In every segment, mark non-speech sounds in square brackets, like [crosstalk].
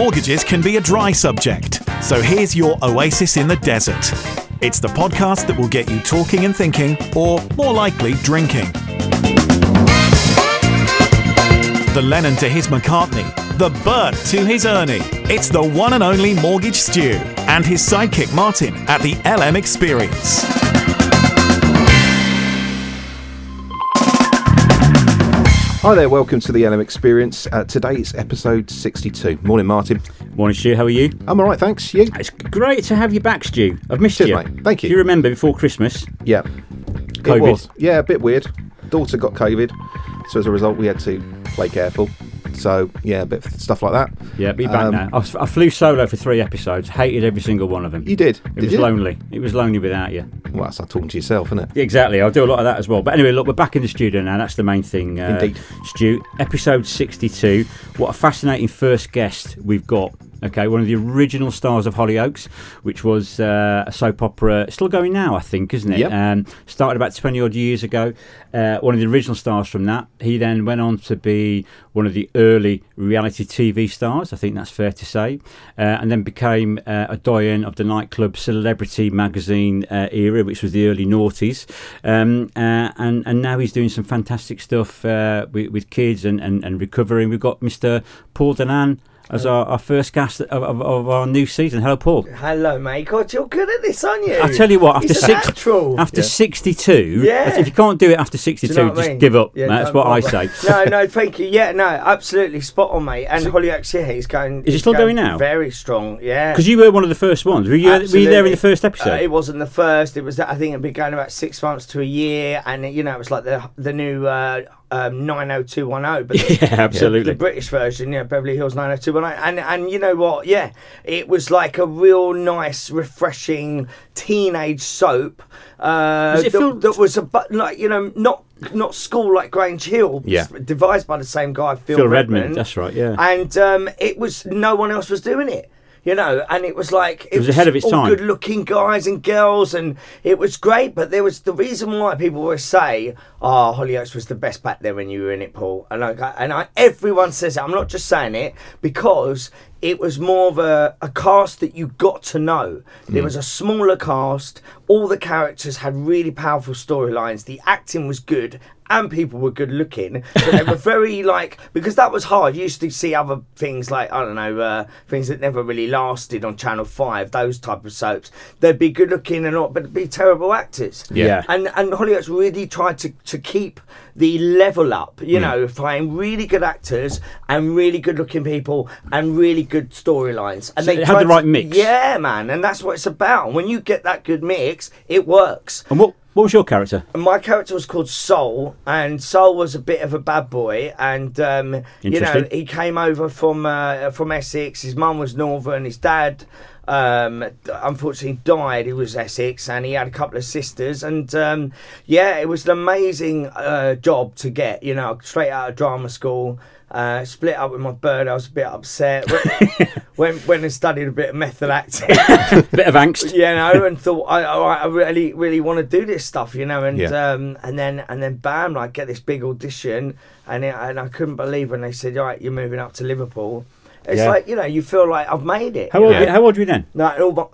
mortgages can be a dry subject, so here's your oasis in the desert. It's the podcast that will get you talking and thinking, or more likely, drinking. The Lennon to his McCartney, the Bert to his Ernie. It's the one and only Mortgage Stu and his sidekick Martin at the LM Experience. Hi there, welcome to the LM Experience. Uh, today it's episode 62. Morning, Martin. Morning, Stu. How are you? I'm all right, thanks. You? It's great to have you back, Stu. I've missed Cheers, you. mate. Thank you. Do you remember before Christmas? Yeah. COVID. It was. Yeah, a bit weird. Daughter got COVID, so as a result, we had to play careful. So, yeah, a bit of stuff like that. Yeah, be back Um, now. I, I flew solo for three episodes. Hated every single one of them. You did? It did was you? lonely. It was lonely without you. Well, that's like talking to yourself, isn't it? Exactly. I'll do a lot of that as well. But anyway, look, we're back in the studio now. That's the main thing. Uh, Indeed. Stu, episode 62. What a fascinating first guest we've got. Okay, one of the original stars of Hollyoaks, which was uh, a soap opera, still going now, I think, isn't it? Yep. Um, started about 20 odd years ago. Uh, one of the original stars from that. He then went on to be one of the early reality TV stars, I think that's fair to say, uh, and then became uh, a doyen of the nightclub celebrity magazine uh, era, which was the early noughties. Um, uh, and, and now he's doing some fantastic stuff uh, with, with kids and, and, and recovering. We've got Mr. Paul Danan as our, our first guest of, of, of our new season. Hello, Paul. Hello, mate. God, you're good at this, aren't you? I tell you what, after It's six, natural. after 62, Yeah. if you can't do it after 62, you know what I just mean? give up. Yeah, mate. That's don't what I say. no, no, [laughs] thank you. Yeah, no, absolutely spot on, mate. And Hollyoaks, yeah, he's going. Is it he's still going now? Very strong, yeah. Because you were one of the first ones. Were you, were you there in the first Uh, episode? it wasn't the first. It was, I think, it'd been going about six months to a year, and you know, it was like the the new uh, um, nine hundred two one zero. But [laughs] the- yeah, absolutely. the British version, yeah, Beverly Hills 90210. And and you know what? Yeah, it was like a real nice, refreshing teenage soap. Uh, Was that, filmed- that was a but like you know not not school like Grange Hill. Yeah. devised by the same guy, Phil, Phil Redmond, that's right, yeah. And um, it was no one else was doing it. You know, and it was like it, was ahead of its all time. good-looking guys and girls, and it was great. But there was the reason why people always say, "Oh, Hollyoaks was the best back there when you were in it, Paul." And I, and I, everyone says it. I'm not just saying it because it was more of a, a cast that you got to know. It was a smaller cast. All the characters had really powerful storylines. The acting was good. And people were good looking, so they were [laughs] very like because that was hard. You used to see other things like I don't know uh, things that never really lasted on Channel Five, those type of soaps. They'd be good looking and all, but be terrible actors. Yeah. And and Hollyoaks really tried to, to keep the level up, you know, playing really good actors and really good looking people and really good storylines. And So it had the right to- mix. Yeah, man, and that's what it's about. And when you get that good mix, it works. and what, what was your character? My character was called Soul, and Soul was a bit of a bad boy, and um, you know he came over from uh, from Essex. His mum was Northern. His dad, um, unfortunately, died. He was Essex, and he had a couple of sisters. And um, yeah, it was an amazing uh, job to get. You know, straight out of drama school. Uh, split up with my bird. I was a bit upset. Went, [laughs] went, and studied a bit of method acting. [laughs] Bit of angst. [laughs] you know, and thought I, I, I really, really want to do this stuff, you know, and Yeah. um, and then and then bam, like get this big audition, and it, and I couldn't believe when they said, all right, you're moving up to Liverpool. It's Yeah. like you know, you feel like I've made it. How old, know? were you, how old were you then? No,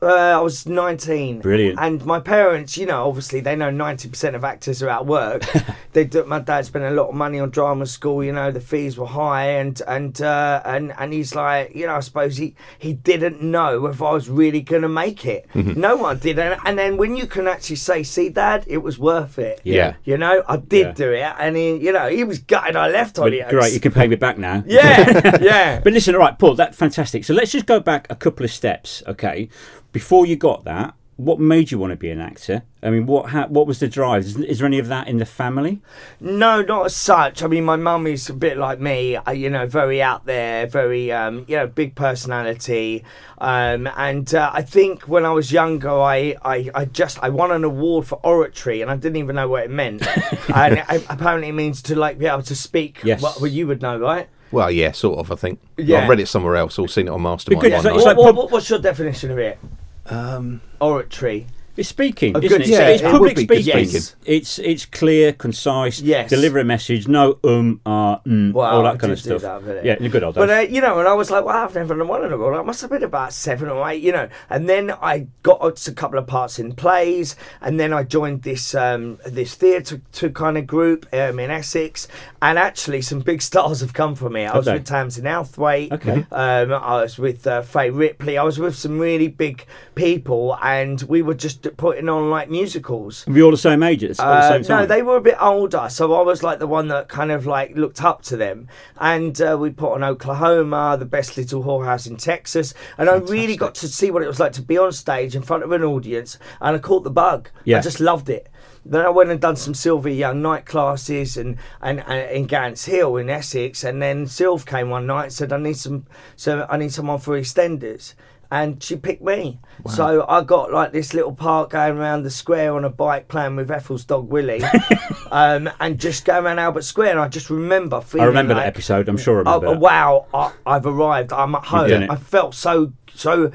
uh, I was 19. Brilliant. And my parents, you know, obviously they know 90% of actors are at work. [laughs] they do, my dad spent a lot of money on drama school, you know, the fees were high and and uh, and and he's like, you know, I suppose he he didn't know if I was really going to make it. [laughs] Mm-hmm. No one did. And, and then when you can actually say, "See, dad, it was worth it." Yeah. You know, I did Yeah. do it and he, you know, he was gutted I left But Hollyoaks. great, you can pay me back now. Yeah. [laughs] yeah. But listen, all right, Paul, that's fantastic. So let's just go back a couple of steps, okay? Before you got that, what made you want to be an actor? I mean, what ha- what was the drive? Is, is there any of that in the family? No, not as such. I mean, my mum is a bit like me, uh, you know, very out there, very, um, you know, big personality. Um, and uh, I think when I was younger, I, I, I just I won an award for oratory, and I didn't even know what it meant. [laughs] and it, apparently, it means to like be able to speak. Yes. What, well, you would know, right? Well, yeah, sort of, I think. Yeah. I've read it somewhere else or seen it on Mastermind. Because one it's night. like- What, what, what- what's your definition of it? um, Oratory. It's speaking, A isn't good- it? yeah, it's it public would be good speaking. speaking. It's it's clear, concise. Yes. Deliver a message. No um, ah, mm, Well, all that kind of stuff. that, uh, yeah, in the good old days. But uh, you know, and I was like, well, I've never won an award. I must have been about seven or eight, you know. And then I got a couple of parts in plays, and then I joined this um, this theatre to kind of group um, in Essex. And actually, some big [laughs] stars have come from it. I was Okay. with Tamsin Outhwaite. Okay. Um, I was with uh, Fay Ripley. I was with some really big people, and we were just putting on like musicals. Were you all the same ages? at the, Uh, same time? no, they were a bit older, so I was like the one that kind of like looked up to them. And uh, we put on Oklahoma, the best little whorehouse in Texas, and I really got to see what it was like to be on stage in front of an audience, and I caught the bug. Yeah. I just loved it. Then I went and done some Sylvia Young night classes and, and, and in Gants Hill in Essex, and then Sylv came one night and said, "I need some, so I need someone for EastEnders." And she picked me. So I got like this little part going around the square on a bike playing with Ethel's dog Willie [laughs] um, and just going around Albert Square. And I just remember feeling. I remember like, that episode. I'm sure I Oh, remember. that. wow! I, I've arrived. I'm at home. I felt so so.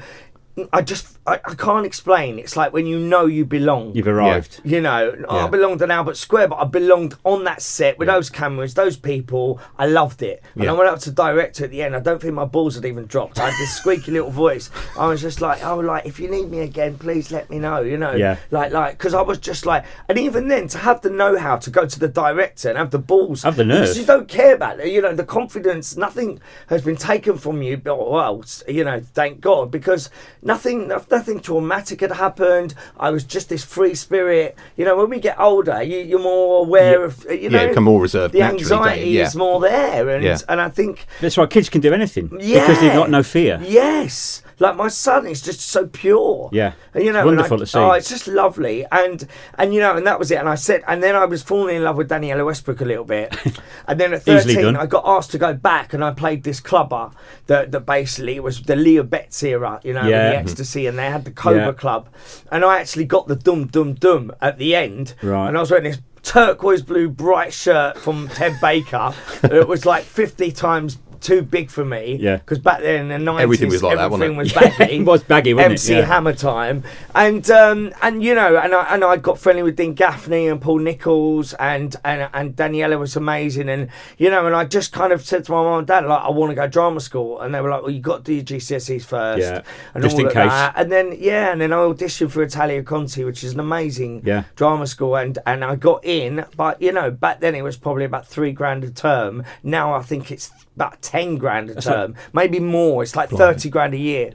I just I, I can't explain. It's like when you know you belong. You've arrived. You know, Yeah. I belonged in Albert Square, but I belonged on that set with those cameras, those people. I loved it. And Yeah. I went up to director at the end. I don't think my balls had even dropped. I had this squeaky little voice. I was just like, oh, like if you need me again, please let me know. You know, Yeah. like like because I was just like, and even then to have the know-how to go to the director and have the balls, Have the because. You don't care about it. You know, the confidence. Nothing has been taken from you. But well, you know, thank God, because nothing, nothing traumatic had happened. I was just this free spirit. You know, when we get older, you, you're more aware Yeah. of. You know, Yeah, become more reserved The naturally, don't you? anxiety Yeah. is more there, and Yeah. and I think That's why kids can do anything yeah, because they've got no fear. Yes, like my son is just so pure. Yeah. and, you know, and wonderful I- to see. Oh, it's just lovely, and and you know, and that was it. And I said, and then I was falling in love with Daniela Westbrook a little bit, [laughs] and then at thirteen. I got asked to go back, and I played this clubber that that basically was the Leah Betts era, you know, Yeah. the ecstasy, and they had the Cobra Yeah. Club, and I actually got the dum dum dum at the end, Right. and I was wearing this turquoise blue bright shirt from Ted Baker. [laughs] it was like fifty times. Too big for me, Yeah. Because back then in the nineties, Everything was like that, everything it? was [laughs] baggy. It was baggy, wasn't it? MC Yeah. Hammer time, and um, and you know, and I and I got friendly with Dean Gaffney and Paul Nichols, and and and Daniela was amazing, and you know, and I just kind of said to my mum and dad like, I want to go drama school, and they were like, well, you got to do your GCSEs first, Yeah, and just all in case. that. and then yeah, and then I auditioned for Italia Conti, which is an amazing Yeah. drama school, and and I got in, but you know, back then it was probably about three grand a term. Now I think it's about ten grand a term, maybe more. It's like thirty grand a year.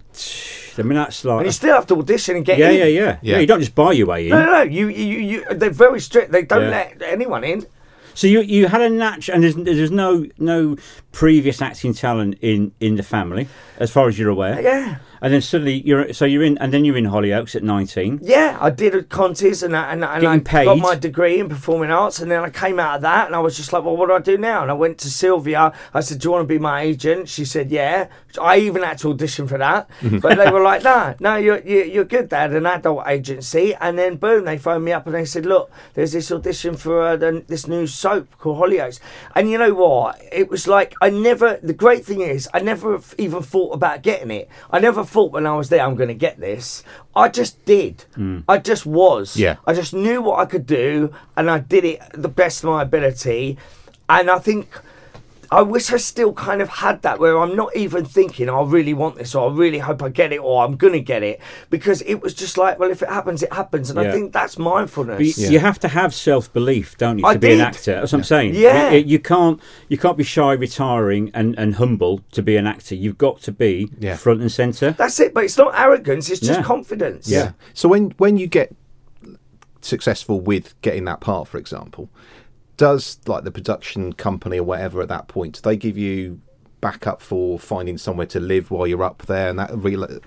I mean, that's like. And you still have to audition and get yeah, in. yeah, yeah, yeah. Yeah. You don't just buy your way in. No, no, no. You, you, you. They're very strict. They don't Yeah. let anyone in. So you you had a natural, and there's there's no no previous acting talent in in the family, as far as you're aware. Yeah, And then suddenly you're so you're in, and then you're in Hollyoaks at 19. yeah. I did at Conti's and I, and, and I paid. got my degree in performing arts, and then I came out of that, and I was just like, well, what do I do now? And I went to Sylvia. I said, do you want to be my agent? She said, yeah. I even had to audition for that, but they were [laughs] like, no, no, you're you're, you're good. They had an adult agency, and then boom, they phoned me up and they said, look, there's this audition for uh, the, this new soap called Hollyoaks, and you know what? It was like I never. The great thing is, I never even thought about getting it. I never thought when I was there, I'm going to get this. I just did. Hmm. I just was. Yeah. I just knew what I could do, and I did it the best of my ability. And I think I wish I still kind of had that where I'm not even thinking, I really want this, or I really hope I get it, or I'm going to get it. Because it was just like, well, if it happens, it happens. And I think that's mindfulness. But you, you have to have self belief, don't you, to I be an actor? That's what I'm saying. Yeah. You, you can't you can't be shy, retiring, and, and humble to be an actor. You've got to be Yeah. front and centre. That's it. But it's not arrogance, it's just Yeah. confidence. Yeah. So when when you get successful with getting that part, for example, does like the production company or whatever at that point, do they give you backup for finding somewhere to live while you're up there and that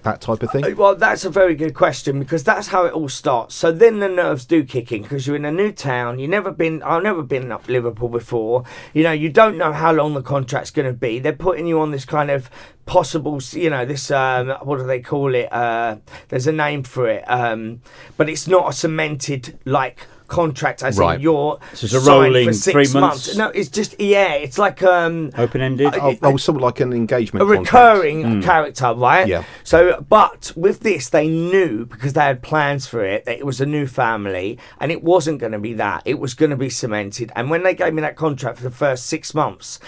that type of thing? Uh, Well, that's a very good question because that's how it all starts. So then the nerves do kick in because you're in a new town. You've never been. I've never been up Liverpool before. You know, you don't know how long the contract's going to be. They're putting you on this kind of possible. You know, this um, what do they call it? Uh, there's a name for it, um, but it's not a cemented like contract I Right. in you're So it's a rolling for six three months? No, it's just yeah, it's like um Open ended. Oh, oh, something like an engagement a contract. recurring character, right? Yeah. So, but with this, they knew because they had plans for it that it was a new family, and it wasn't going to be that. It was going to be cemented. And when they gave me that contract for the first six months.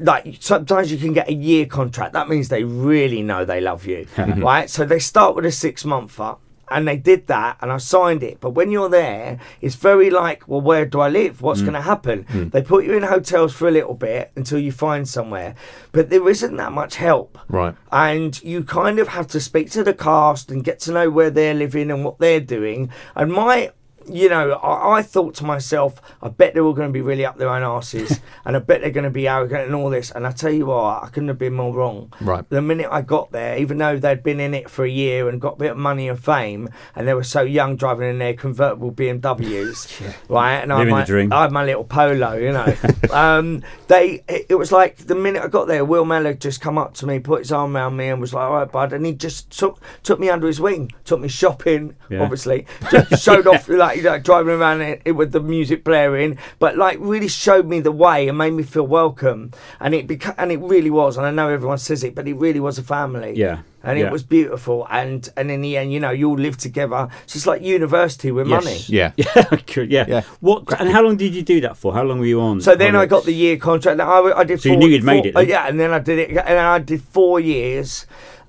Like sometimes you can get a year contract. That means they really know they love you, [laughs] right? So they start with a six monther, and they did that, and I signed it. But when you're there, it's very like, well, where do I live? What's mm. going to happen? Mm. They put you in hotels for a little bit until you find somewhere, but there isn't that much help Right. and you kind of have to speak to the cast and get to know where they're living and what they're doing. And my, you know, I, I thought to myself, I bet they're all going to be really up their own asses, [laughs] and I bet they're going to be arrogant and all this. And I tell you what, I couldn't have been more wrong. Right. The minute I got there, even though they'd been in it for a year and got a bit of money and fame, and they were so young driving in their convertible BMWs, [laughs] right? And I had my. I had my little polo, you know. [laughs] um, they, it, it was like the minute I got there, Will Mellor just come up to me, put his arm around me, and was like, "All right, bud," and he just took took me under his wing, took me shopping, Yeah. obviously, just showed off like you know, driving around it, it with the music blaring, but like really showed me the way and made me feel welcome, and it beca- and it really was, and I know everyone says it, but it really was a family, Yeah. and Yeah. it was beautiful, and and in the end, you know, you all live together. It's just like university with Yes. money. Yeah. [laughs] Yeah, yeah. Yeah. What? And how long did you do that for? How long were you on? So then I got the year contract. Now, I, I did. So you knew you'd made it uh, then? yeah, and then I did it, and then I did four years,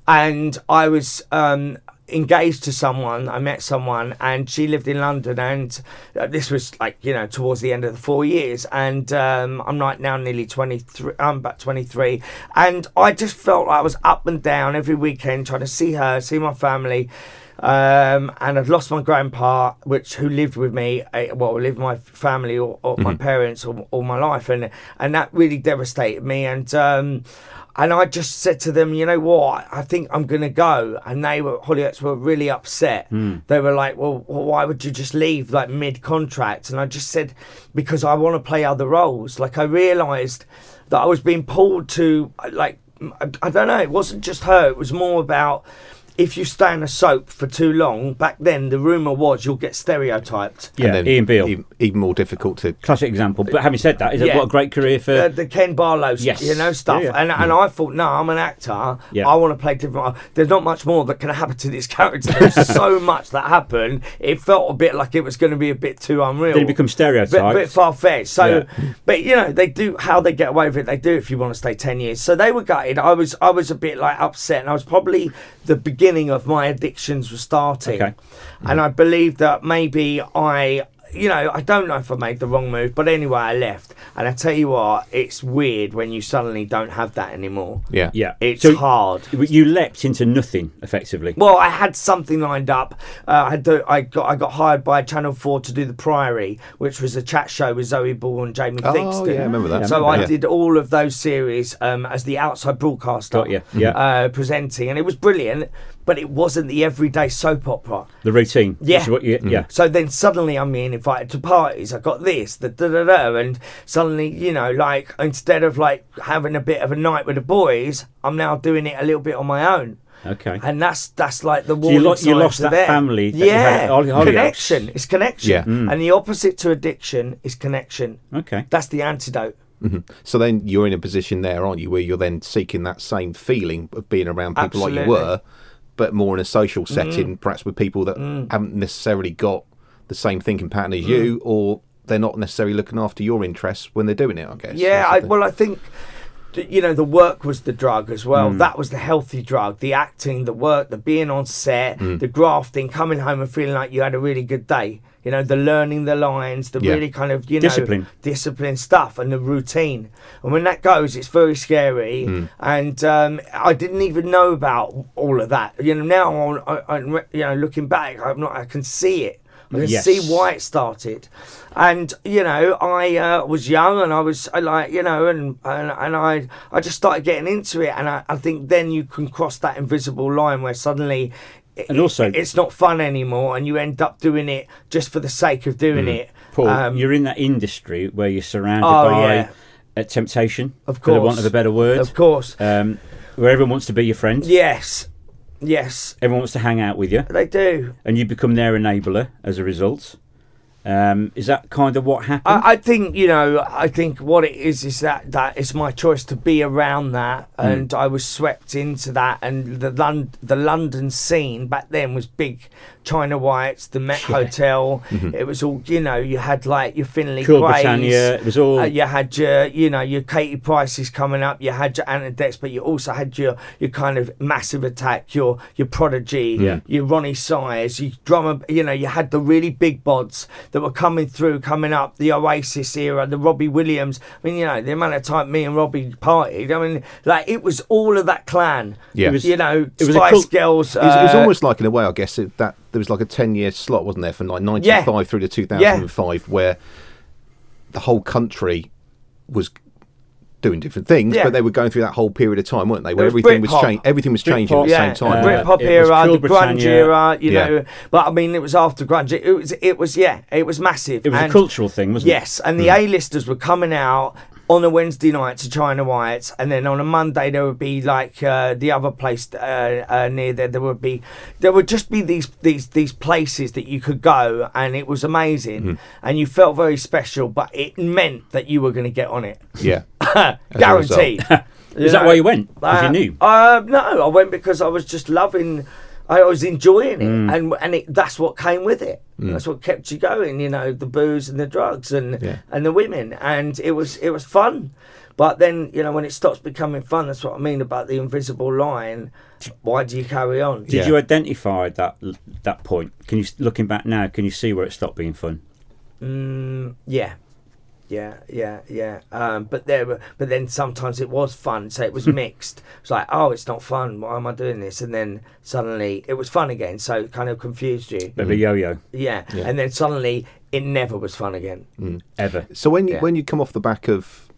and I was um, engaged to someone. I met someone, and she lived in London, and uh, this was like you know towards the end of the four years, and um, I'm like now nearly twenty three. I'm about twenty three, and I just felt like I was up and down every weekend trying to see her, see my family. Um, and I'd lost my grandpa, which who lived with me, uh, well, lived my family or, or my parents all, all my life, and and that really devastated me. And um, and I just said to them, you know what, I think I'm gonna go. And they were Hollyoaks were really upset. Hmm. They were like, well, well, why would you just leave like mid contract? And I just said because I want to play other roles. Like I realised that I was being pulled to like I, I don't know. It wasn't just her. It was more about if you stay in a soap for too long, back then the rumor was you'll get stereotyped. Yeah, And then Ian Beale. Even, even more difficult to. Classic example. But having said that, is it Yeah. what a great career for? Uh, the Ken Barlow, Yes. you know, stuff, Yeah, yeah. and and I thought, no, I'm an actor. Yeah. I want to play different. There's not much more that can happen to this [laughs] character. There's [laughs] so much that happened. It felt a bit like it was going to be a bit too unreal. Did it become bit, stereotyped? bit far fetched. So, Yeah. but you know, they do how they get away with it. They do if you want to stay ten years. So they were gutted. I was, I was a bit like upset, and I was probably the beginning of my addictions were starting, Okay. and I believe that maybe I. You know, I don't know if I made the wrong move, but anyway, I left. And I tell you what, it's weird when you suddenly don't have that anymore. Yeah. yeah. It's so hard. You leapt into nothing, effectively. Well, I had something lined up. Uh, I had to, I got I got hired by Channel Four to do the Priory, which was a chat show with Zoe Ball and Jamie Oh, Theakston. yeah, I remember that. Yeah, So remember I that. did all of those series um, as the outside broadcaster. Got you, yeah. Uh, presenting, and it was brilliant, but it wasn't the everyday soap opera. The routine. Yeah. what you, yeah. So then suddenly I'm being invited to parties. I got this, the da da da, and suddenly you know, like instead of like having a bit of a night with the boys, I'm now doing it a little bit on my own. Okay. And that's that's like the you warning lo- you lost are that there. family that you had yeah, at Holly- Hollyoaks. connection. It's connection. Yeah. Mm. And the opposite to addiction is connection. Okay. That's the antidote. So then you're in a position there, aren't you, where you're then seeking that same feeling of being around people like you were, but more in a social Mm. setting, perhaps with people that haven't necessarily got the same thinking pattern Mm. as you, or they're not necessarily looking after your interests when they're doing it. I guess. Yeah, I, well, I think you know the work was the drug as well. That was the healthy drug. The acting, the work, the being on set, Hmm. the grafting, coming home and feeling like you had a really good day. You know, the learning the lines, the Yeah. really kind of you know Discipline. stuff, and the routine. And when that goes, it's very scary. Hmm. And um, I didn't even know about all of that. You know, now I, I, I- you know, looking back, I'm not. I can see it. I can Yes. see why it started, and you know, I uh, was young and I was I like you know, and and, and I I just started getting into it, and I, I think then you can cross that invisible line where suddenly. And also- it's not fun anymore, and you end up doing it just for the sake of doing it. Paul, Um, you're in that industry where you're surrounded Oh, by yeah. uh, temptation, Of course for the want of a better word. of course, Um, where everyone wants to be your friend. yes, yes, Everyone wants to hang out with you, they do. and you become their enabler as a result. Um, is that kind of what happened? I, I think you know. I think what it is is that that it's my choice to be around that, Mm. and I was swept into that. And the Lon- the London scene back then was big. China Whites, the Met Hotel. It was all you know. You had like your Finley Cool Grays. Britannia. It was all. Uh, you had your, you know, your Katie Prices coming up. You had your Ant and Decs, but you also had your, your kind of massive attack, your, your Prodigy, Yeah. your Roni Sizes, your drummer. You know, you had the really big bods that were coming through, coming up. The Oasis era, the Robbie Williams. I mean, you know, the amount of time me and Robbie partied. I mean, like it was all of that clan. Yeah. It was- you know, it was a Spice cult- Girls. It was, it was uh, almost like, in a way, I guess, it, that there was like a 10 year slot, wasn't there, from like 95 through to 2005, where the whole country was doing different things, Yeah. but they were going through that whole period of time, weren't they? Where was everything was Britpop. changing. Everything was changing at the Britpop, same time. uh, Britpop it era, the grunge Britannia. era, you Yeah. know. But I mean, it was after grunge. It was, it was, yeah, it was massive. it was And- a cultural thing, wasn't it? Yes, and the Hmm. A-listers were coming out on a Wednesday night to China Whites, and then on a Monday there would be like uh, the other place uh, uh, near there. There would be there would just be these these these places that you could go, and it was amazing, Hmm. and you felt very special. But it meant that you were going to get on it, Yeah. [laughs] guaranteed. [laughs] Is that why you went? Because Uh, you knew. Uh, no, I went because I was just loving. I was enjoying it, Mm. and and it, that's what came with it. That's what kept you going. You know, the booze and the drugs and Yeah. and the women, and it was it was fun. But then you know when it stops becoming fun, that's what I mean about the invisible line. Why do you carry on? Did Yeah. you identify that that point? Can you, looking back now, can you see where it stopped being fun? Mm, yeah. Yeah, yeah, yeah. Um, but there, were, but then sometimes it was fun. So it was [laughs] mixed. It's like, oh, it's not fun. Why am I doing this? And then suddenly it was fun again. So it kind of confused you. Bit of a yo-yo, Yeah. Yeah. And then suddenly it never was fun again. ever. So when you, Yeah. when you come off the back of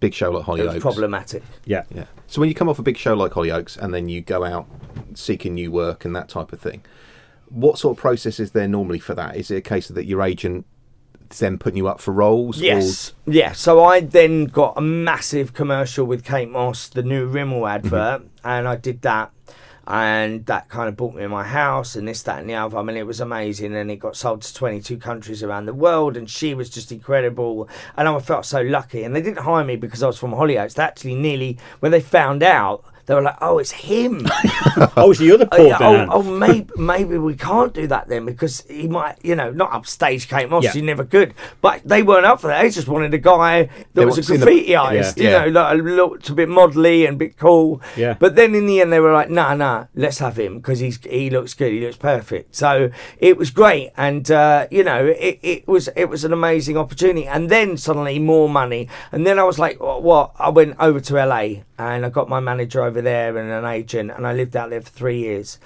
big show like It was Hollyoaks, problematic. Yeah. yeah. So when you come off a big show like Hollyoaks and then you go out seeking new work and that type of thing, what sort of process is there normally for that? Is it a case that your agent then putting you up for roles? Yes. Yeah. So I then got a massive commercial with Kate Moss, the new Rimmel advert, mm-hmm. and I did that. And that kind of bought me my house and this, that, and the other. I mean, it was amazing. And it got sold to 22 countries around the world. And she was just incredible. And I felt so lucky. And they didn't hire me because I was from Hollyoaks. They actually nearly, when they found out, they were like, oh, it's him. [laughs] Oh, it's the other Oh, Paul yeah, oh, oh, maybe maybe we can't do that then because he might, you know, not upstage Kate Moss. Yeah. He never could. But they weren't up for that. They just wanted a guy that They was a in the- graffiti artist, Yeah. you Yeah. know, like, looked a bit modelly and a bit cool. Yeah. But then in the end, they were like, nah, nah, let's have him because he's he looks good. He looks perfect. So it was great, and uh, you know, it, it was it was an amazing opportunity. And then suddenly more money, and then I was like, what? what? I went over to LA and I got my manager over there and an agent, and I lived out there for three years.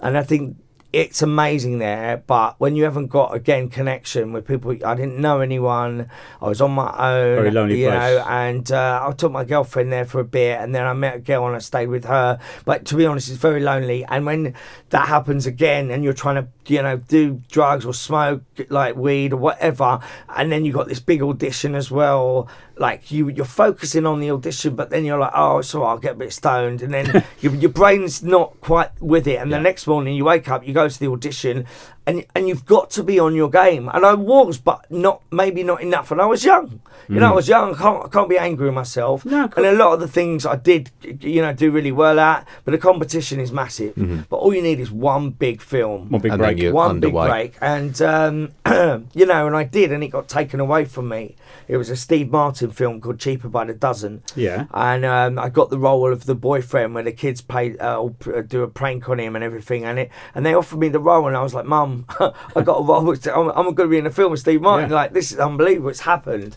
And I think it's amazing there, but when you haven't got again connection with people, I didn't know anyone. I was on my own, Very lonely you place. know. And uh, I took my girlfriend there for a bit, and then I met a girl and I stayed with her. But to be honest, it's very lonely. And when that happens again, and you're trying to, you know, do drugs or smoke like weed or whatever, and then you got this big audition as well. Like you, you're focusing on the audition, but then you're like, oh, it's all right, I'll get a bit stoned, and then [laughs] your, your brain's not quite with it. And the next morning you wake up, you go to the audition, and and you've got to be on your game. And I was, but not maybe not enough. And I was young, you know, I was young. I can't, I can't be angry with myself. No, and a lot of the things I did, you know, do really well at. But the competition is massive. But all you need is one big film One big And break. one underway. big break, and um, [clears throat] you know, and I did, and it got taken away from me. It was a Steve Martin film called Cheaper by the Dozen. Yeah. and um, I got the role of the boyfriend where the kids pay uh, or do a prank on him and everything, and it, and they offered me the role, and I was like, Mum, [laughs] I got a role. I'm, I'm going to be in a film with Steve Martin. Yeah. Like this is unbelievable. It's happened,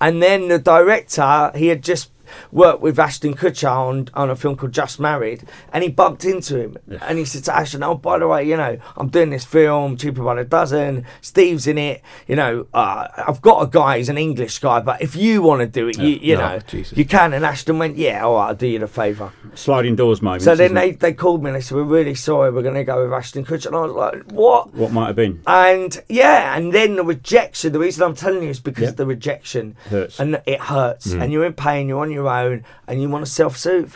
and then the director, he had just worked with Ashton Kutcher on, on a film called Just Married, and he bumped into him, and he said to Ashton, "Oh, by the way, you know, I'm doing this film, Cheaper by the Dozen. Steve's in it. You know, uh, I've got a guy, he's an English guy, but if you want to do it, you, you Oh, know, Jesus. you can." And Ashton went, "Yeah, all right, I'll do you the favour." Sliding doors moment. So then they, they called me and they said, "We're really sorry, we're going to go with Ashton Kutcher," and I was like, "What?" What might have been. And yeah, and then the rejection. The reason I'm telling you is because Yeah. the rejection Hurts. and it hurts, and you're in pain. You're on your own, and you want to self-soothe.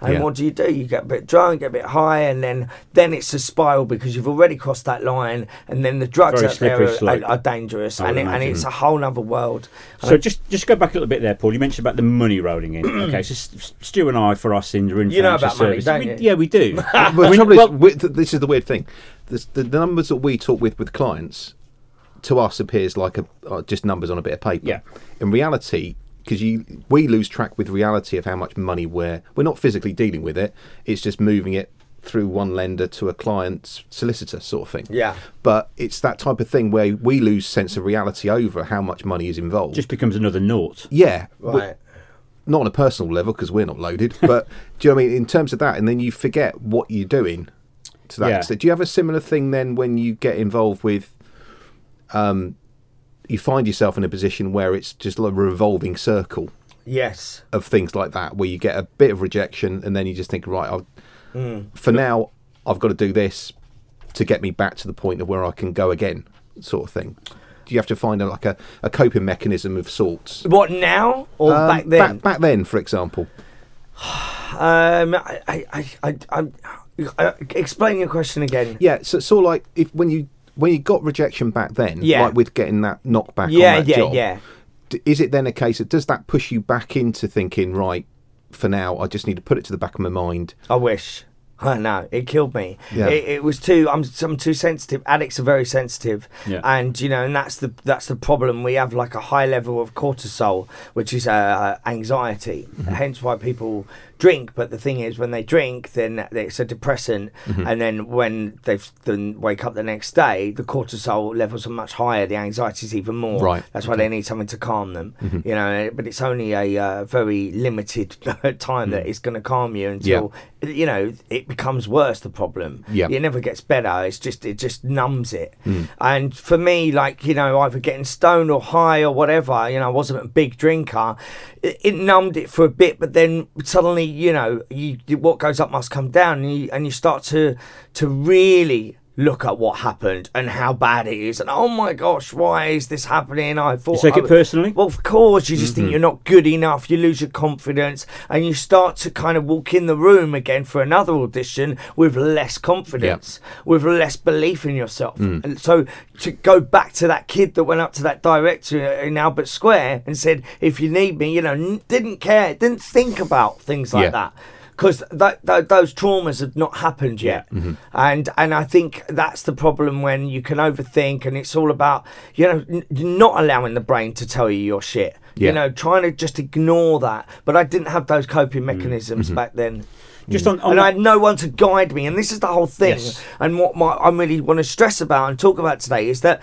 And Yeah. what do you do? You get a bit drunk, get a bit high, and then then it's a spiral because you've already crossed that line, and then the drugs Very out there are, are, are dangerous, and, it, and it's a whole other world. So I- just just go back a little bit there, Paul. You mentioned about the money rolling in. [clears throat] okay, so Stu and I, for us in the in You know financial about money, don't we- you? yeah, we do. [laughs] Well, I the mean, trouble is, well, we- th- this is the weird thing. This, the, the numbers that we talk with with clients to us appears like a uh, just numbers on a bit of paper. Yeah. In reality, because you we lose track with reality of how much money we're we're not physically dealing with it. It's just moving it through one lender to a client's solicitor sort of thing. Yeah. But it's that type of thing where we lose sense of reality over how much money is involved. just becomes another naught. yeah. but right. not on a personal level because we're not loaded, [laughs] but do you know what I mean? In terms of that, and then you forget what you're doing to that Yeah. extent. Do you have a similar thing then when you get involved with, um, you find yourself in a position where it's just like a revolving circle Yes. of things like that, where you get a bit of rejection and then you just think, right, I'll, Mm. for now, I've got to do this to get me back to the point of where I can go again, sort of thing. Do you have to find a, like a, a coping mechanism of sorts? What now or Um, back then? Back, back then, for example. [sighs] Um, I, I, I, I, I, explain your question again. Yeah, so sort of like if when you when you got rejection back then, Yeah. like with getting that knockback Yeah, on that yeah, job, yeah. d- is it then a case of does that push you back into thinking right? For now, I just need to put it to the back of my mind. I wish. I know it killed me. Yeah. It, it was too. I'm. I'm too sensitive. Addicts are very sensitive, Yeah. and you know, and that's the that's the problem. We have like a high level of cortisol, which is uh, anxiety. Mm-hmm. Hence why people drink. But the thing is, when they drink, then it's a depressant, Mm-hmm. and then when they then wake up the next day, the cortisol levels are much higher. The anxiety is even more. Right, That's why they need something to calm them. Mm-hmm. You know, but it's only a uh, very limited [laughs] time that it's going to calm you until you know it becomes worse. The problem. Yeah. It never gets better. It's just it just numbs it. And for me, like you know, either getting stoned or high or whatever. You know, I wasn't a big drinker. It, it numbed it for a bit, but then suddenly, you know, you, what goes up must come down, and you and you start to to really look at what happened and how bad it is and oh my gosh why is this happening i thought take I it personally? well of course you just Mm-hmm. think you're not good enough you lose your confidence and you start to kind of walk in the room again for another audition with less confidence with less belief in yourself Mm. and so to go back to that kid that went up to that director in albert square and said if you need me you know n- didn't care didn't think about things like Yeah. that because that, that, those traumas have not happened yet, Mm-hmm. and and I think that's the problem when you can overthink, and it's all about you know n- not allowing the brain to tell you your shit. Yeah. You know, trying to just ignore that. But I didn't have those coping Mm-hmm. mechanisms back then. Just on, on and I had no one to guide me, and this is the whole thing. Yes. And what my, I really want to stress about and talk about today is that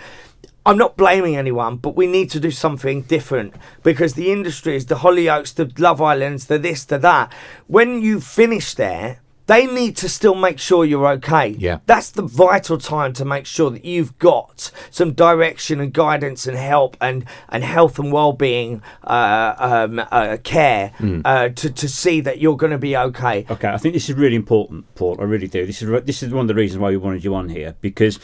I'm not blaming anyone, but we need to do something different because the industries, the Hollyoaks, the Love Islands, the this, the that, when you finish there, they need to still make sure you're okay. Yeah. That's the vital time to make sure that you've got some direction and guidance and help and, and health and well-being uh, um, uh, care Mm. uh, to, to see that you're going to be okay. Okay, I think this is really important, Paul. I really do. This is re- this is one of the reasons why we wanted you on here because it,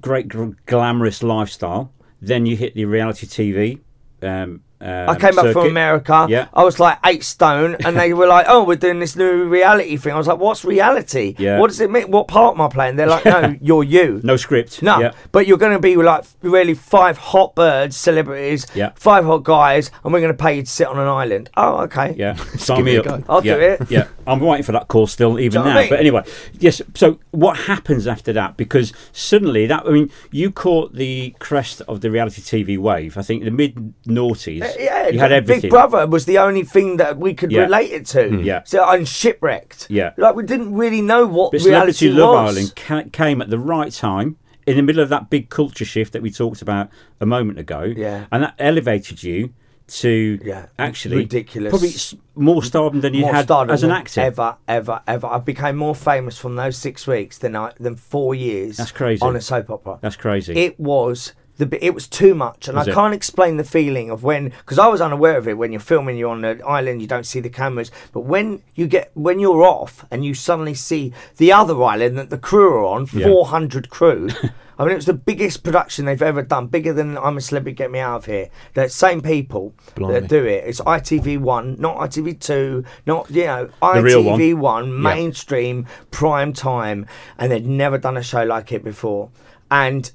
great gl- glamorous lifestyle. Then you hit the reality TV. Um, um, I came back from. America. Yeah. I was like eight stone, and they were like, [laughs] "Oh, we're doing this new reality thing." I was like, "What's reality? Yeah. What does it mean? What part am I playing?" They're like, "No, [laughs] you're you." No script. No, Yeah. but you're going to be like really five hot birds, celebrities, Yeah. five hot guys, and we're going to pay you to sit on an island. Oh, okay. Yeah, [laughs] give sign me a up. go. I'll do it. Yeah, I'm waiting for that call still, even Do you know now. I mean? But anyway, yes. So what happens after that? Because suddenly that I mean, you caught the crest of the reality TV wave. I think the mid noughties. Uh, Yeah, you had everything. Big Brother was the only thing that we could Yeah. relate it to. Yeah. So I'm shipwrecked. Yeah. Like we didn't really know what But reality Love was. Island ca- came at the right time. In the middle of that big culture shift that we talked about a moment ago, Yeah. and that elevated you to Yeah, actually ridiculous. probably more stardom than you more had as an actor. Ever, ever, ever. I became more famous from those six weeks than I than four years. That's crazy. On a soap opera. That's crazy. It was The, it was too much, and Was I it? can't explain the feeling of when because I was unaware of it. When you're filming, you're on the island, you don't see the cameras. But when you get when you're off and you suddenly see the other island that the crew are on, Yeah. 400 crew. [laughs] I mean, it was the biggest production they've ever done, bigger than I'm a Celebrity, Get Me Out of Here. The same people Blimey. that do it. It's ITV1, not ITV2, not, you know, The real one. ITV1, mainstream, prime time. And they'd never done a show like it before. And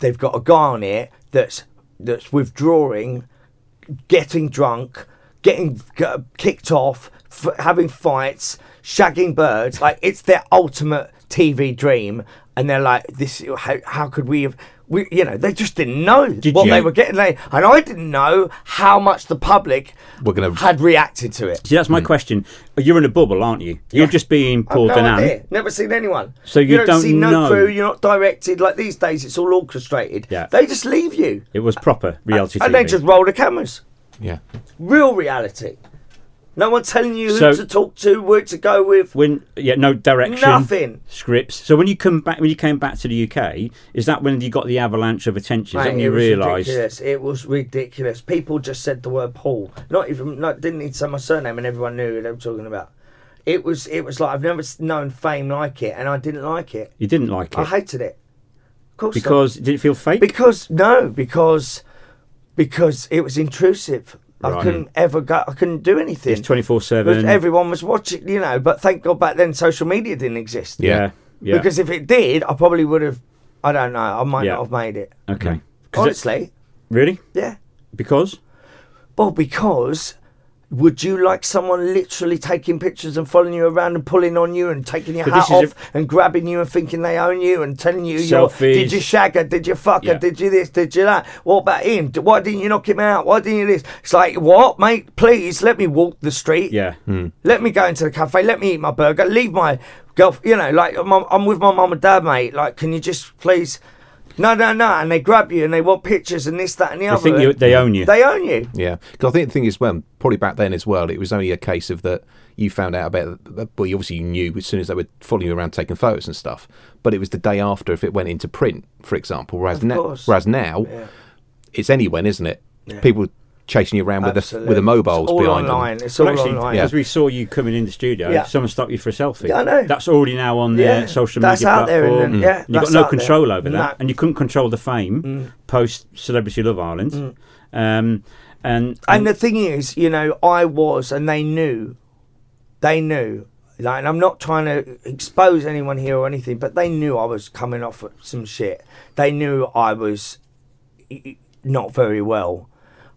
they've got a guy on it that's, that's withdrawing, getting drunk, getting kicked off, having fights, shagging birds. Like it's their ultimate TV dream, and they're like, "This, how, how could we have?" We, you know, they just didn't know Did what you- they were getting, they, and I didn't know how much the public We're gonna- had reacted to it. See, that's my hmm. question. You're in a bubble, aren't you? You're Yeah. just being I've Paul no Danan. idea. Never seen anyone. So you don't, don't see no know. crew. You're not directed like these days. It's all orchestrated. Yeah. They just leave you, It was proper reality and TV. they just roll the cameras. Yeah. Real reality. No one telling you So- who to talk to, where to go with. when yeah, no direction, Nothing. scripts. So when you come back, when you came back to the UK, is that when you got the avalanche of attention? Is that Mate, when it you was realised? ridiculous. It was ridiculous. People just said the word Paul. Not even not didn't need to say my surname, and everyone knew who they were talking about. It was it was like I've never known fame like it, and I didn't like it. You didn't like it. I hated it. Of course, not. because did it feel fake? because no, because because it was intrusive. I couldn't ever go. I couldn't do anything. it's twenty four seven. everyone was watching, you know. But thank God back then social media didn't exist. Yeah, yeah. Because if it did, I probably would have. I don't know. I might Yeah. not have made it. okay. 'Cause it- Honestly, really? yeah. Because Well, because would you like someone literally taking pictures and following you around and pulling on you and taking your But hat off and grabbing you and thinking they own you and telling you, did you shag her? Did you fuck her? Yeah. Did you this? Did you that? What about him? Why didn't you knock him out? Why didn't you this? It's like, what, mate? Please let me walk the street. yeah, Let me go into the cafe. Let me eat my burger. Leave my girl. You know, like I'm, I'm with my mum and dad, mate. Like, can you just please? No, no, no. And they grab you and they want pictures and this, that, and the I other. think you, they own you. They own you. Yeah, because I think the thing is, well, probably back then as well, it was only a case of that you found out about. Well, you obviously knew as soon as they were following you around taking photos and stuff. But it was the day after if it went into print, for example. Whereas Of now, whereas now, Yeah. it's anyone, isn't it? Yeah. People chasing you around with the Absolutely. with the mobiles It's all behind online. them. It's all Well, actually, online. as we saw you coming in the studio, Yeah. someone stopped you for a selfie. Yeah, I know. That's already now on their Yeah, social that's media out there, platform. isn't? Yeah, And you've got no out there. control over that, No. and you couldn't control the fame Mm. post Celebrity Love Island. Um, and And the thing is, you know, I was, and they knew, they knew. Like, and I'm not trying to expose anyone here or anything, but they knew I was coming off some shit. They knew I was not very well.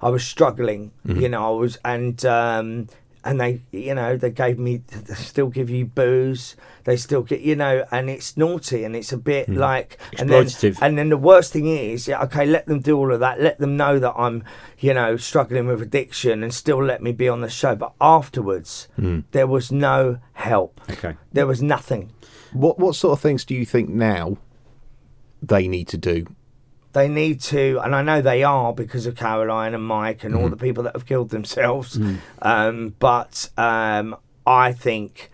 I was struggling, mm-hmm. you know. I was, and um, and they, you know, they gave me, they still give you booze. They still get, you know, and it's naughty and it's a bit mm-hmm. like and then, and then the worst thing is, yeah, okay, let them do all of that. Let them know that I'm, you know, struggling with addiction and still let me be on the show. But afterwards, mm. there was no help. okay, There was nothing. What what sort of things do you think now they need to do? They need to, and I know they are because of Caroline and Mike and all the people that have killed themselves. Um, but um, I think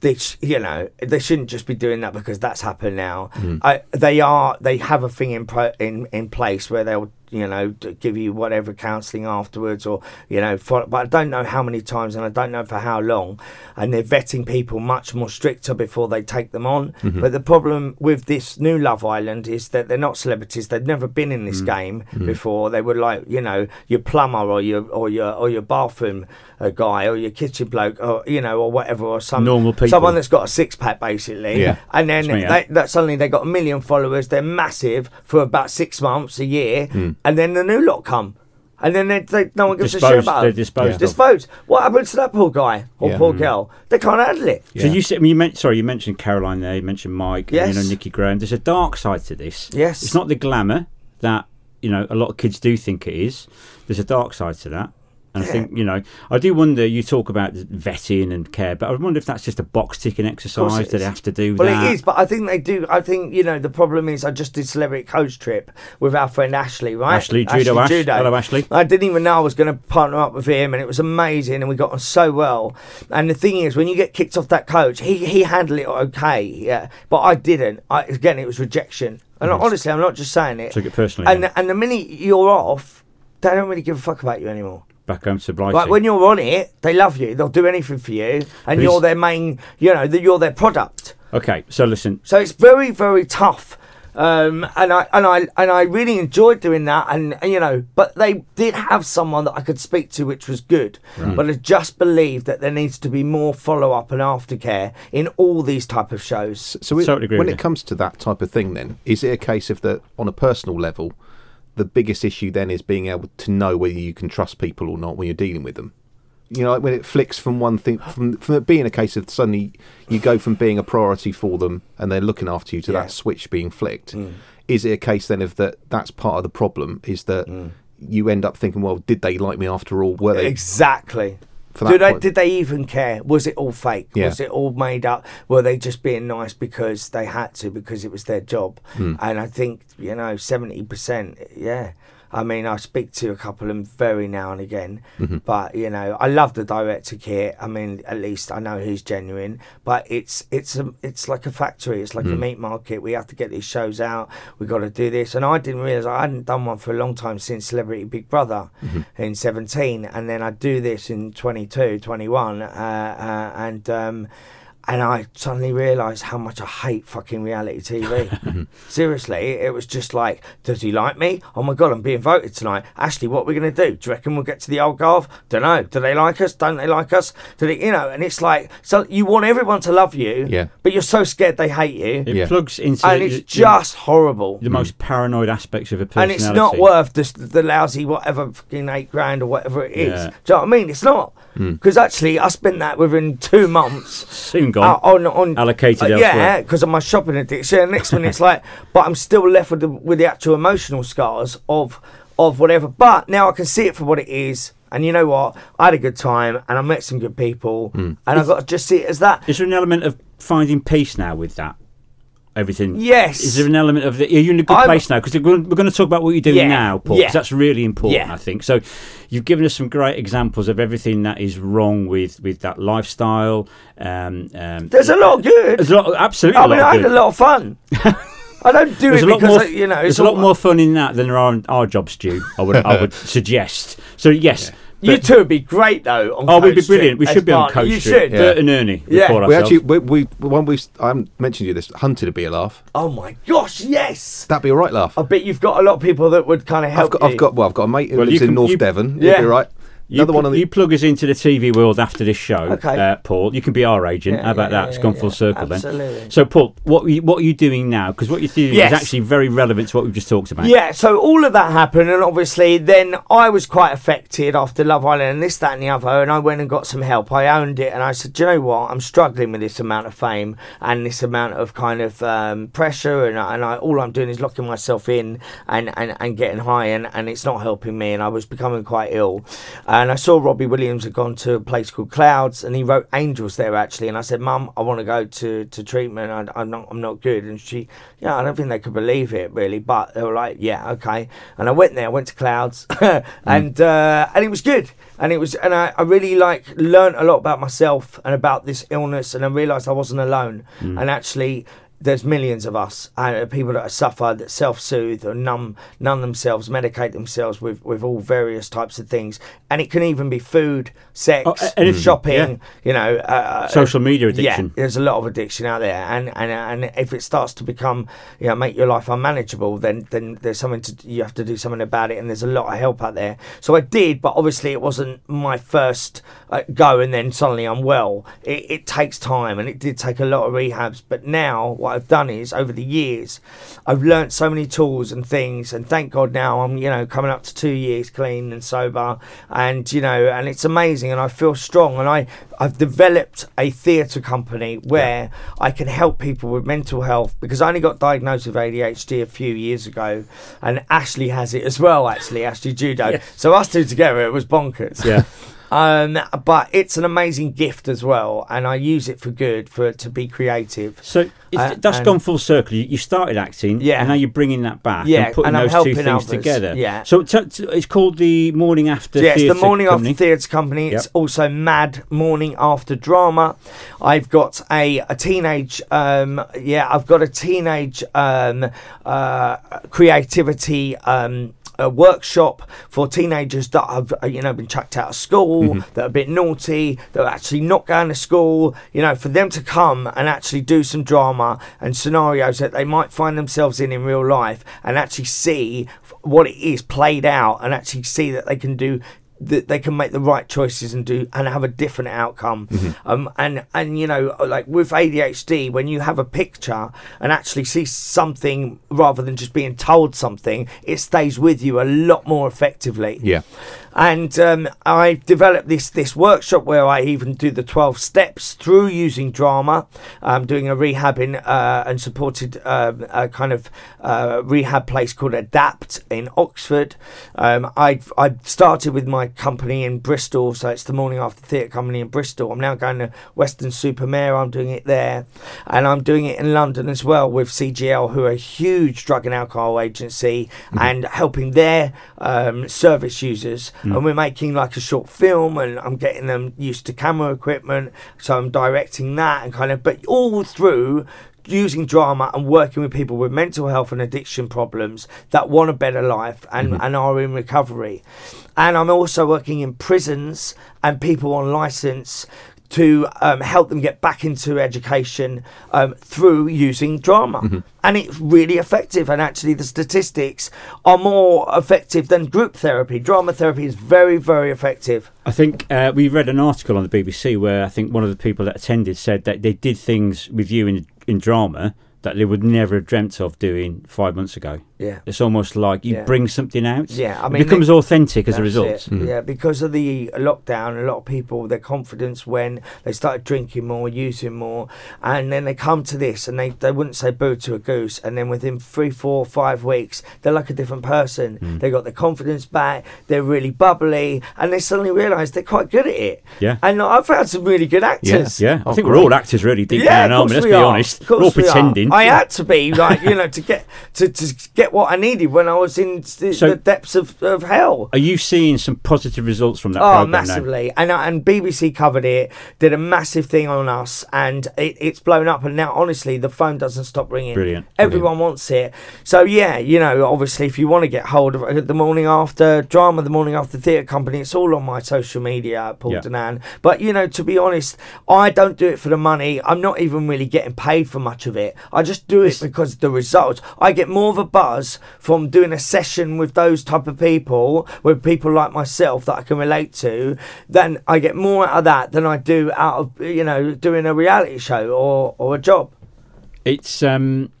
they, sh- you know, they shouldn't just be doing that because that's happened now. I, they are, they have a thing in pro, in in place where they'll, you know, give you whatever counselling afterwards, or you know, for, but I don't know how many times and I don't know for how long. And they're vetting people much more stricter before they take them on. Mm-hmm. But the problem with this new Love Island is that they're not celebrities. They've never been in this mm. game mm. before. They were like, you know, your plumber or your or your or your bathroom uh, guy or your kitchen bloke or you know or whatever or some Normal people. someone that's got a six pack basically. Yeah. And then they, that suddenly they got a million followers. They're massive for about six months, a year, mm. And then the new lot come. And then they, they, no one gives a shit Disposed- about they're disposed of. Disposed. What happened to that poor guy or Yeah. poor mm. girl? They can't handle it. So you said, I mean, you mentioned, sorry, you mentioned Caroline there, you mentioned Mike, and, you Yes. know, Nikki Grahame. There's a dark side to this. Yes. It's not the glamour that, you know, a lot of kids do think it is. There's a dark side to that. And I think, you know, I do wonder, you talk about vetting and care, but I wonder if that's just a box ticking exercise that they have to do Well, that. it is, but I think they do. I think you know the problem is I just did celebrity coach trip with our friend Ashley, right? Ashley, Judo Ash. Hello, Ashley. I didn't even know I was going to partner up with him, and it was amazing, and we got on so well. And the thing is, when you get kicked off that coach, he he handled it okay, yeah, but I didn't. I, again, it was rejection, And honestly, I'm not just saying it. Took it personally. And then. and the minute you're off, they don't really give a fuck about you anymore. Back home to Blighty. Like when you're on it, they love you. They'll do anything for you, and But you're their main. You know, that you're their product. okay, so listen. So it's very, very tough. Um, and I and I and I really enjoyed doing that, and, and, you know, but they did have someone that I could speak to, which was good. But I just believe that there needs to be more follow up and aftercare in all these type of shows. So it, Totally agree when it you. comes to that type of thing, then is it a case of that on a personal level, the biggest issue then is being able to know whether you can trust people or not when you're dealing with them. You know, like when it flicks from one thing, from from it being a case of suddenly you go from being a priority for them and they're looking after you to Yeah. that switch being flicked. Mm. Is it a case then of that? That's part of the problem. Is that mm. you end up thinking, well, did they like me after all? Were they? Exactly. Did they, did they even care? Was it all fake? Yeah. Was it all made up? Were they just being nice because they had to because it was their job? Hmm. And I think you know seventy percent. Yeah. I mean, I speak to a couple of them very now and again, Mm-hmm. but you know, I love the director kit. I mean, at least I know he's genuine. But it's it's a it's like a factory. It's Mm. like a meat market. We have to get these shows out. We got to do this. And I didn't realize I hadn't done one for a long time since Celebrity Big Brother Mm-hmm. in 17, and then I do this in 22, 21, uh, uh, and. Um, and I suddenly realised how much I hate fucking reality TV. [laughs] Seriously, it was just like, does he like me? Oh my god, I'm being voted tonight. Ashley, what are we going to do? Do you reckon we'll get to the Algarve? Don't know. Do they like us? Don't they like us? Do they, you know? And it's like, so you want everyone to love you, Yeah. but you're so scared they hate you, It Yeah. plugs into and it's the- just horrible. the most paranoid aspects of a personality, And it's not worth the, the lousy whatever fucking eight grand or whatever it is. Yeah. Do you know what I mean? It's not hmm. because actually I spent that within two months Soon uh, on on Allocated uh, yeah, because of my shopping addiction. And next minute it's like, [laughs] but I'm still left with the with the actual emotional scars of of whatever. But now I can see it for what it is. And you know what? I had a good time, and I met some good people, and I've got to just see it as that. Is there an element of finding peace now with that? Everything. Yes. Is there an element of the, are you in a good I'm- place now? Because we're, we're going to talk about what you're doing Yeah, now, Paul. 'cause yeah. that's really important, Yeah. I think. So, you've given us some great examples of everything that is wrong with with that lifestyle. Um, um, There's a lot of good. There's a lot, absolutely. I a mean, lot I of had a lot of fun. [laughs] I don't do There's it a lot because more. I, you know there's it's a lot more fun in that than there are in our jobs, Stu. I would, I would [laughs] suggest. So yes, You but- two would be great though. On Oh, we'd be brilliant. We should be on partner. Coach You Street. should. Bert and Ernie. Yeah. call we ourselves. actually we, we when we I haven't mentioned you this hunted would be a laugh. Oh my gosh, yes. That'd be a right laugh. I bet you've got a lot of people that would kind of I've help got, you. I've got, well, I've got a mate who Well, lives in can- North you- Devon. Yeah. You'd be right. You, Another pl- one on the. you plug us into the TV world after this show, Okay. uh, Paul. You can be our agent. Yeah, How about yeah, that? It's gone yeah. full circle Absolutely. then. So, Paul, what are you, what are you doing now? Because what you're doing Yes. is actually very relevant to what we've just talked about. Yeah, so all of that happened, and obviously, then I was quite affected after Love Island and this, that, and the other. And I went and got some help. I owned it, and I said, Do you know what? I'm struggling with this amount of fame and this amount of kind of um, pressure, and, and I, all I'm doing is locking myself in and, and, and getting high, and, and it's not helping me. And I was becoming quite ill. And I saw Robbie Williams had gone to a place called Clouds, and he wrote Angels there actually. And I said, Mum, I want to go to, to treatment. I, I'm not I'm not good. And she, yeah, I don't think they could believe it really, but they were like, yeah, okay. And I went there. I went to Clouds, [laughs] and uh, and it was good. And it was, and I, I really like learned a lot about myself and about this illness, and I realised I wasn't alone. And actually, there's millions of us, uh, people that suffer, that self-soothe or numb, numb themselves, medicate themselves with, with all various types of things, and it can even be food, sex, Oh, anything, shopping, yeah. you know, uh, Social media yeah, addiction. there's a lot of addiction out there, and and and if it starts to become, you know, make your life unmanageable, then then there's something to you have to do something about it, and there's a lot of help out there. So I did, but obviously it wasn't my first uh, go, and then suddenly I'm well. It, it takes time, and it did take a lot of rehabs. But now what I've done is over the years, I've learnt so many tools and things, and thank God now I'm you know coming up to two years clean and sober, and you know, and it's amazing, and I feel strong, and I I've developed a theatre company where I can help people with mental health because I only got diagnosed with ADHD a few years ago, and Ashley has it as well. Actually, Ashley Judo. Yes. So us two together, it was bonkers. Yeah. [laughs] Um, but it's an amazing gift as well, and I use it for good for to be creative. So it's, Uh, that's gone full circle. You, you started acting, Yeah. and now you're bringing that back Yeah, and putting and those two things others. together. Yeah. So t- t- it's called the Morning After. Yeah, it's the Morning Company. After Theatre Company. It's also Mad Morning After Drama. I've got a, a teenage, um, yeah, I've got a teenage um, uh, creativity. Um, a workshop for teenagers that have uh, you know been chucked out of school that are a bit naughty that are actually not going to school you know for them to come and actually do some drama and scenarios that they might find themselves in in real life and actually see what it is played out and actually see that they can do that they can make the right choices and do and have a different outcome. Um and and you know like with ADHD when you have a picture and actually see something rather than just being told something it stays with you a lot more effectively. Yeah. And um, I developed this this workshop where I even do the twelve steps through using drama. I'm doing a rehab in uh, and supported um, a kind of uh, rehab place called Adapt in Oxford. Um, I I started with my company in Bristol, so it's the Morning After Theatre Company in Bristol. I'm now going to Weston-super-Mare. I'm doing it there, and I'm doing it in London as well with CGL, who are a huge drug and alcohol agency, and helping their um, service users. Mm. And we're making like a short film, and I'm getting them used to camera equipment, so I'm directing that and kind of, but all through using drama and working with people with mental health and addiction problems that want a better life and, mm-hmm. and are in recovery. And I'm also working in prisons and people on license to um, help them get back into education um, through using drama. And it's really effective. And actually, the statistics are more effective than group therapy. Drama therapy is very, very effective. I think uh, we read an article on the BBC where I think one of the people that attended said that they did things with you in in drama that they would never have dreamt of doing five months ago. Yeah. It's almost like you Yeah. bring something out. Yeah, I it mean, becomes authentic as a result. it. Yeah, because of the lockdown, a lot of people their confidence when they started drinking more, using more, and then they come to this and they, they wouldn't say boo to a goose, and then within three, four, five weeks, they're like a different person. Hmm. They got their confidence back. They're really bubbly, and they suddenly realise they're quite good at it. Yeah. and I've found some really good actors. Yeah, I Oh, think great. we're all actors really deep Yeah, down, of aren't we? Let's we be are. honest. Of We're all course we are. pretending. I had to be like you know to get to, to get what I needed when I was in the, So- the depths of, of hell. Are you seeing some positive results from that Oh, program now? massively! And uh, and BBC covered it, did a massive thing on us, and it, it's blown up. And now, honestly, the phone doesn't stop ringing. Brilliant. Everyone wants it. So yeah, you know, obviously, if you want to get hold of the morning after drama, the morning after theatre company, it's all on my social media, Paul Yeah. Danan. But you know, to be honest, I don't do it for the money. I'm not even really getting paid for much of it. I just do it because the results. I get more of a buzz from doing a session with those type of people, with people like myself that I can relate to, then I get more out of that than I do out of you know doing a reality show or or a job. It's um,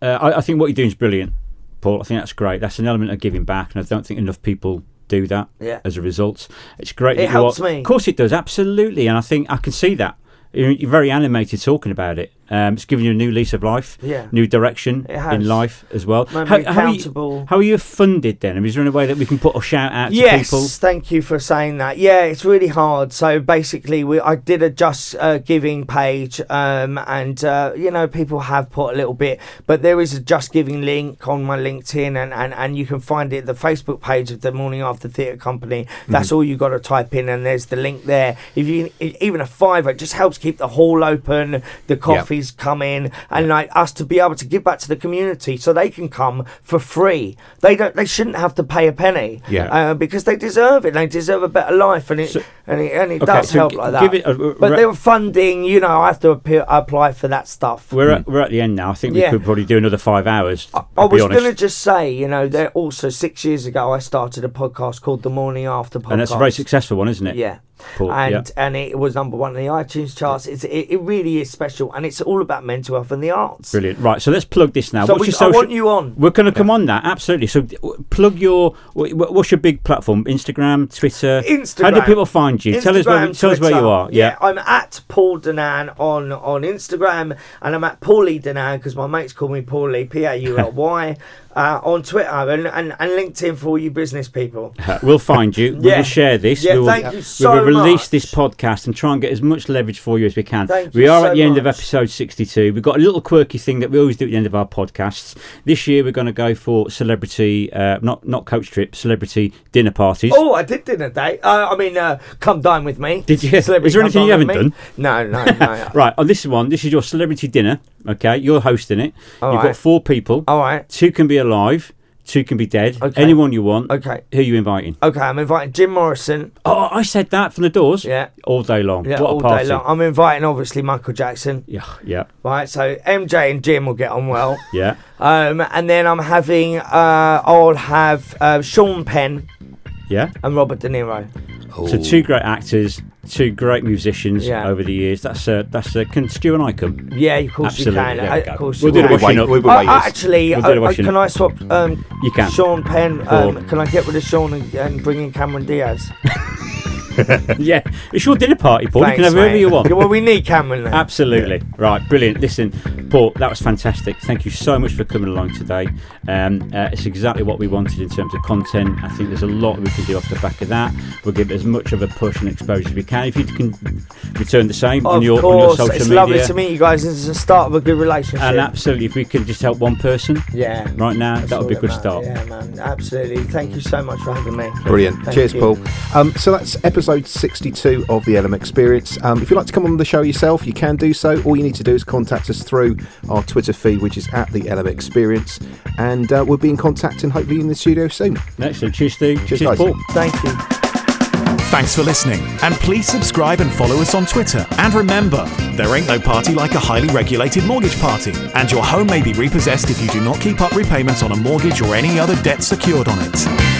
uh, I, I think what you're doing is brilliant, Paul. I think that's great. That's an element of giving back, and I don't think enough people do that. Yeah. As a result, it's great. It you helps are- me. Of course, it does. Absolutely, and I think I can see that. You're you're very animated talking about it. Um, it's giving you a new lease of life, Yeah. new direction in life as well. Me how, are you, how are you funded then? I mean, Is there any way that we can put a shout out to Yes, people? thank you for saying that. Yeah, it's really hard. So basically, we I did a just uh, giving page, um, and uh, you know people have put a little bit, but there is a JustGiving link on my LinkedIn, and, and, and you can find it the Facebook page of the Morning After Theatre Company. That's all you got to type in, and there's the link there. If you even a fiver, it just helps keep the hall open, the coffees come in, and like us to be able to give back to the community, so they can come for free. They don't. They shouldn't have to pay a penny Yeah. uh, because they deserve it. They deserve a better life, and it So- and it, and it Okay, does so help g- like that. it a- a- but re- they were funding, you know, I have to appeal, apply for that stuff. We're at, we're at the end now. I think we Yeah. could probably do another five hours. I, I was going to just say, you know, there also six years ago I started a podcast called The Morning After Podcast, and that's a very successful one, isn't it? Yeah. Paul, and yeah. and it was number one in the iTunes charts. It's, it, it really is special, and it's all about mental health and the arts. Brilliant. Right, so let's plug this now. So what's we, your I want you on. We're going to come on that absolutely. So, plug your. wh- wh- What's your big platform? Instagram, Twitter. Instagram. How do people find you? tell us where. Instagram, Tell us where you Twitter. are. Yeah. I'm at Paul Danan on on Instagram, and I'm at Pauly Danan because my mates call me Paulie, P A U L Y. [laughs] uh, on Twitter and, and, and LinkedIn for all you business people. Uh, [laughs] we'll find you. We will share this. Yeah, we will, thank you we will release much. this podcast and try and get as much leverage for you as we can. Thank we are so at the end of episode 62. We've got a little quirky thing that we always do at the end of our podcasts. This year we're going to go for celebrity, uh, not not coach trips, celebrity dinner parties. Oh, I did dinner date. Uh, I mean, uh, come dine with me. Did you? Celebrity Is there anything you haven't done? No, no, no. [laughs] Right, on this one, this is your celebrity dinner. Okay, you're hosting it. All You've right. got four people. All right. Two can be alive. Two can be dead. Okay. Anyone you want. Okay. Who are you inviting? Okay, I'm inviting Jim Morrison. Oh, I said that from the doors. Yeah. All day long. Yeah, what all a party. day long. I'm inviting obviously Michael Jackson. Yeah, yeah, Right, so MJ and Jim will get on well. [laughs] yeah. um, and then I'm having, uh, I'll have uh, Sean Penn Yeah. and Robert De Niro. So two great actors, two great musicians Yeah. over the years. That's a that's a can Stu and I come? Yeah, of course Absolutely, you can. there Uh, we Of go. course We'll you do the washing up. we were Uh, waiters. actually, We'll do uh, the uh, washing can. I swap? Um, You can. Sean Penn. Um, can I get rid of Sean and, and bring in Cameron Diaz? [laughs] [laughs] yeah, it's your dinner party, Paul. you can have whoever mate. you want. Yeah, well, we need Cameron then. Absolutely. Right, brilliant. Listen, Paul, that was fantastic. Thank you so much for coming along today. Um, uh, it's exactly what we wanted in terms of content. I think there's a lot we can do off the back of that. We'll give it as much of a push and exposure as we can. If you can return the same on Of your, on your social it's media. lovely to meet you guys. This is the start of a good relationship. and absolutely, if we can just help one person yeah. right now, that would be a good that start. Yeah, man. Absolutely. Thank you so much for having me. Brilliant. Thank Cheers, you. Paul. Um, so that's episode 62 of the LM Experience. Um, if you'd like to come on the show yourself, you can do so. All you need to do is contact us through our Twitter feed, which is at the LM Experience, and uh, we'll be in contact and hopefully in the studio soon. Excellent. Cheers, Steve. Cheers, Cheers, guys. Paul. Thank you. Thanks for listening, and please subscribe and follow us on Twitter. And remember, there ain't no party like a highly regulated mortgage party, and your home may be repossessed if you do not keep up repayments on a mortgage or any other debt secured on it.